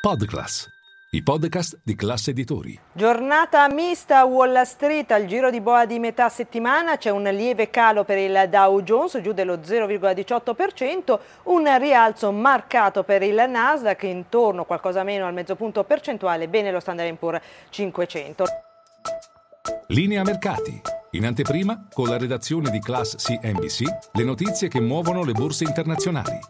Podclass, i podcast di classe editori. Giornata mista a Wall Street, al giro di boa di metà settimana c'è un lieve calo per il Dow Jones giù dello 0,18%, un rialzo marcato per il Nasdaq intorno qualcosa meno al mezzo punto percentuale, bene lo Standard Poor's 500. Linea mercati. In anteprima, con la redazione di Class CNBC, le notizie che muovono le borse internazionali.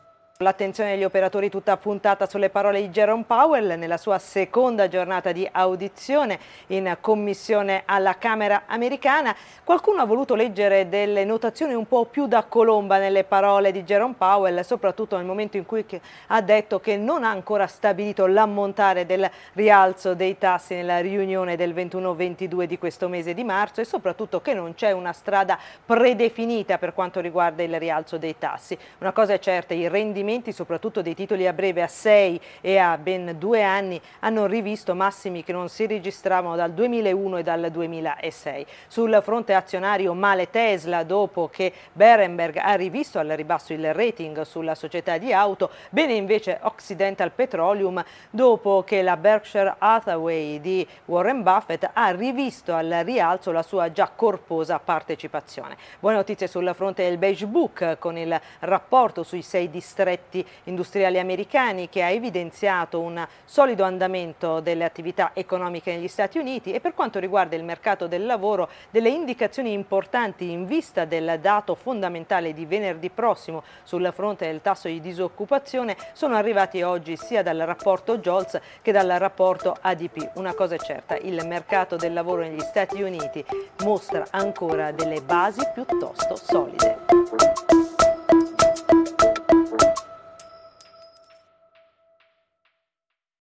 L'attenzione degli operatori tutta puntata sulle parole di Jerome Powell nella sua seconda giornata di audizione in commissione alla Camera americana. Qualcuno ha voluto leggere delle notazioni un po' più da colomba nelle parole di Jerome Powell, soprattutto nel momento in cui ha detto che non ha ancora stabilito l'ammontare del rialzo dei tassi nella riunione del 21-22 di questo mese di marzo e soprattutto che non c'è una strada predefinita per quanto riguarda il rialzo dei tassi. Una cosa è certa, i rendimenti rendimenti, soprattutto dei titoli a breve a 6 e a ben due anni, hanno rivisto massimi che non si registravano dal 2001 e dal 2006. Sul fronte azionario male Tesla dopo che Berenberg ha rivisto al ribasso il rating sulla società di auto, bene invece Occidental Petroleum dopo che la Berkshire Hathaway di Warren Buffett ha rivisto al rialzo la sua già corposa partecipazione. Buone notizie sul fronte del Beige Book con il rapporto sui sei distretti progetti industriali americani che ha evidenziato un solido andamento delle attività economiche negli Stati Uniti e per quanto riguarda il mercato del lavoro delle indicazioni importanti in vista del dato fondamentale di venerdì prossimo sul fronte del tasso di disoccupazione sono arrivati oggi sia dal rapporto Jolts che dal rapporto ADP. Una cosa è certa, il mercato del lavoro negli Stati Uniti mostra ancora delle basi piuttosto solide.